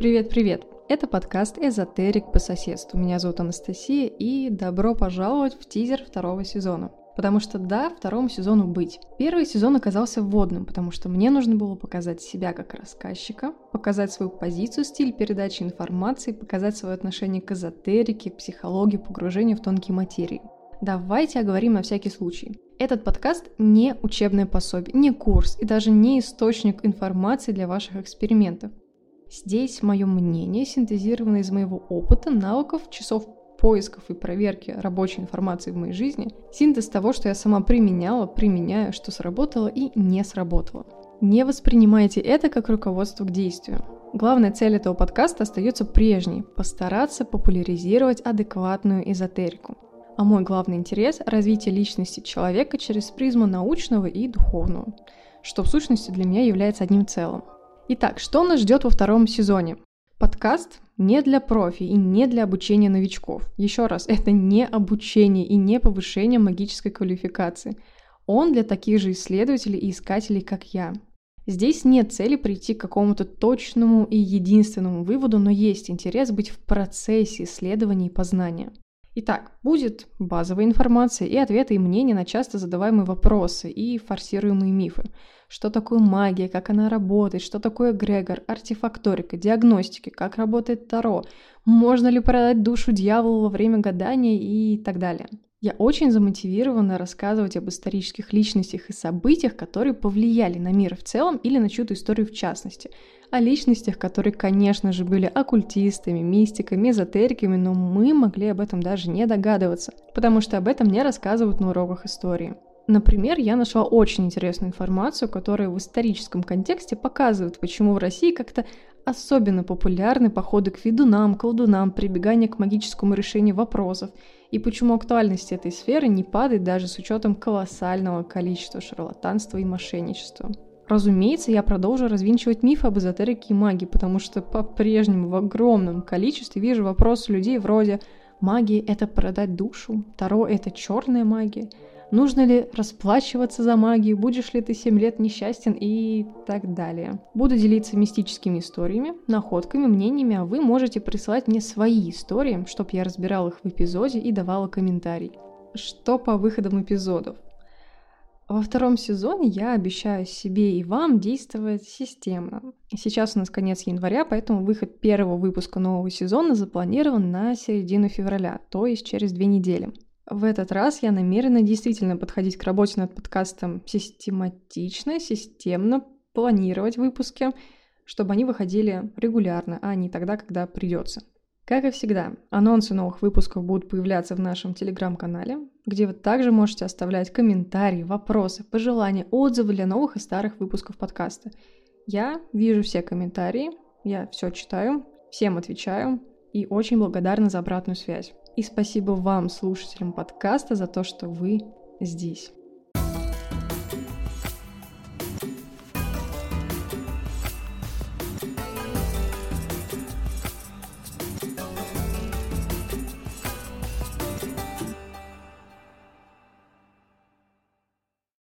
Привет-привет! Это подкаст «Эзотерик по соседству». Меня зовут Анастасия, и добро пожаловать в тизер второго сезона. Потому что да, второму сезону быть. Первый сезон оказался вводным, потому что мне нужно было показать себя как рассказчика, показать свою позицию, стиль передачи информации, показать свое отношение к эзотерике, психологии, погружению в тонкие материи. Давайте оговорим на всякий случай. Этот подкаст не учебное пособие, не курс и даже не источник информации для ваших экспериментов. Здесь мое мнение, синтезированное из моего опыта, навыков, часов поисков и проверки рабочей информации в моей жизни, синтез того, что я сама применяла, применяю, что сработало и не сработало. Не воспринимайте это как руководство к действию. Главная цель этого подкаста остается прежней – постараться популяризировать адекватную эзотерику. А мой главный интерес – развитие личности человека через призму научного и духовного, что в сущности для меня является одним целым – Итак, что нас ждет во втором сезоне? Подкаст не для профи и не для обучения новичков. Еще раз, это не обучение и не повышение магической квалификации. Он для таких же исследователей и искателей, как я. Здесь нет цели прийти к какому-то точному и единственному выводу, но есть интерес быть в процессе исследования и познания. Итак, будет базовая информация и ответы и мнения на часто задаваемые вопросы и форсируемые мифы что такое магия, как она работает, что такое эгрегор, артефакторика, диагностики, как работает Таро, можно ли продать душу дьяволу во время гадания и так далее. Я очень замотивирована рассказывать об исторических личностях и событиях, которые повлияли на мир в целом или на чью-то историю в частности. О личностях, которые, конечно же, были оккультистами, мистиками, эзотериками, но мы могли об этом даже не догадываться, потому что об этом не рассказывают на уроках истории. Например, я нашла очень интересную информацию, которая в историческом контексте показывает, почему в России как-то особенно популярны походы к ведунам, колдунам, прибегание к магическому решению вопросов, и почему актуальность этой сферы не падает даже с учетом колоссального количества шарлатанства и мошенничества. Разумеется, я продолжу развенчивать мифы об эзотерике и магии, потому что по-прежнему в огромном количестве вижу вопросы людей вроде «магия – это продать душу», «таро – это черная магия», нужно ли расплачиваться за магию, будешь ли ты 7 лет несчастен и так далее. Буду делиться мистическими историями, находками, мнениями, а вы можете присылать мне свои истории, чтобы я разбирал их в эпизоде и давала комментарий. Что по выходам эпизодов? Во втором сезоне я обещаю себе и вам действовать системно. Сейчас у нас конец января, поэтому выход первого выпуска нового сезона запланирован на середину февраля, то есть через две недели. В этот раз я намерена действительно подходить к работе над подкастом систематично, системно, планировать выпуски, чтобы они выходили регулярно, а не тогда, когда придется. Как и всегда, анонсы новых выпусков будут появляться в нашем телеграм-канале, где вы также можете оставлять комментарии, вопросы, пожелания, отзывы для новых и старых выпусков подкаста. Я вижу все комментарии, я все читаю, всем отвечаю и очень благодарна за обратную связь. И спасибо вам, слушателям подкаста, за то, что вы здесь.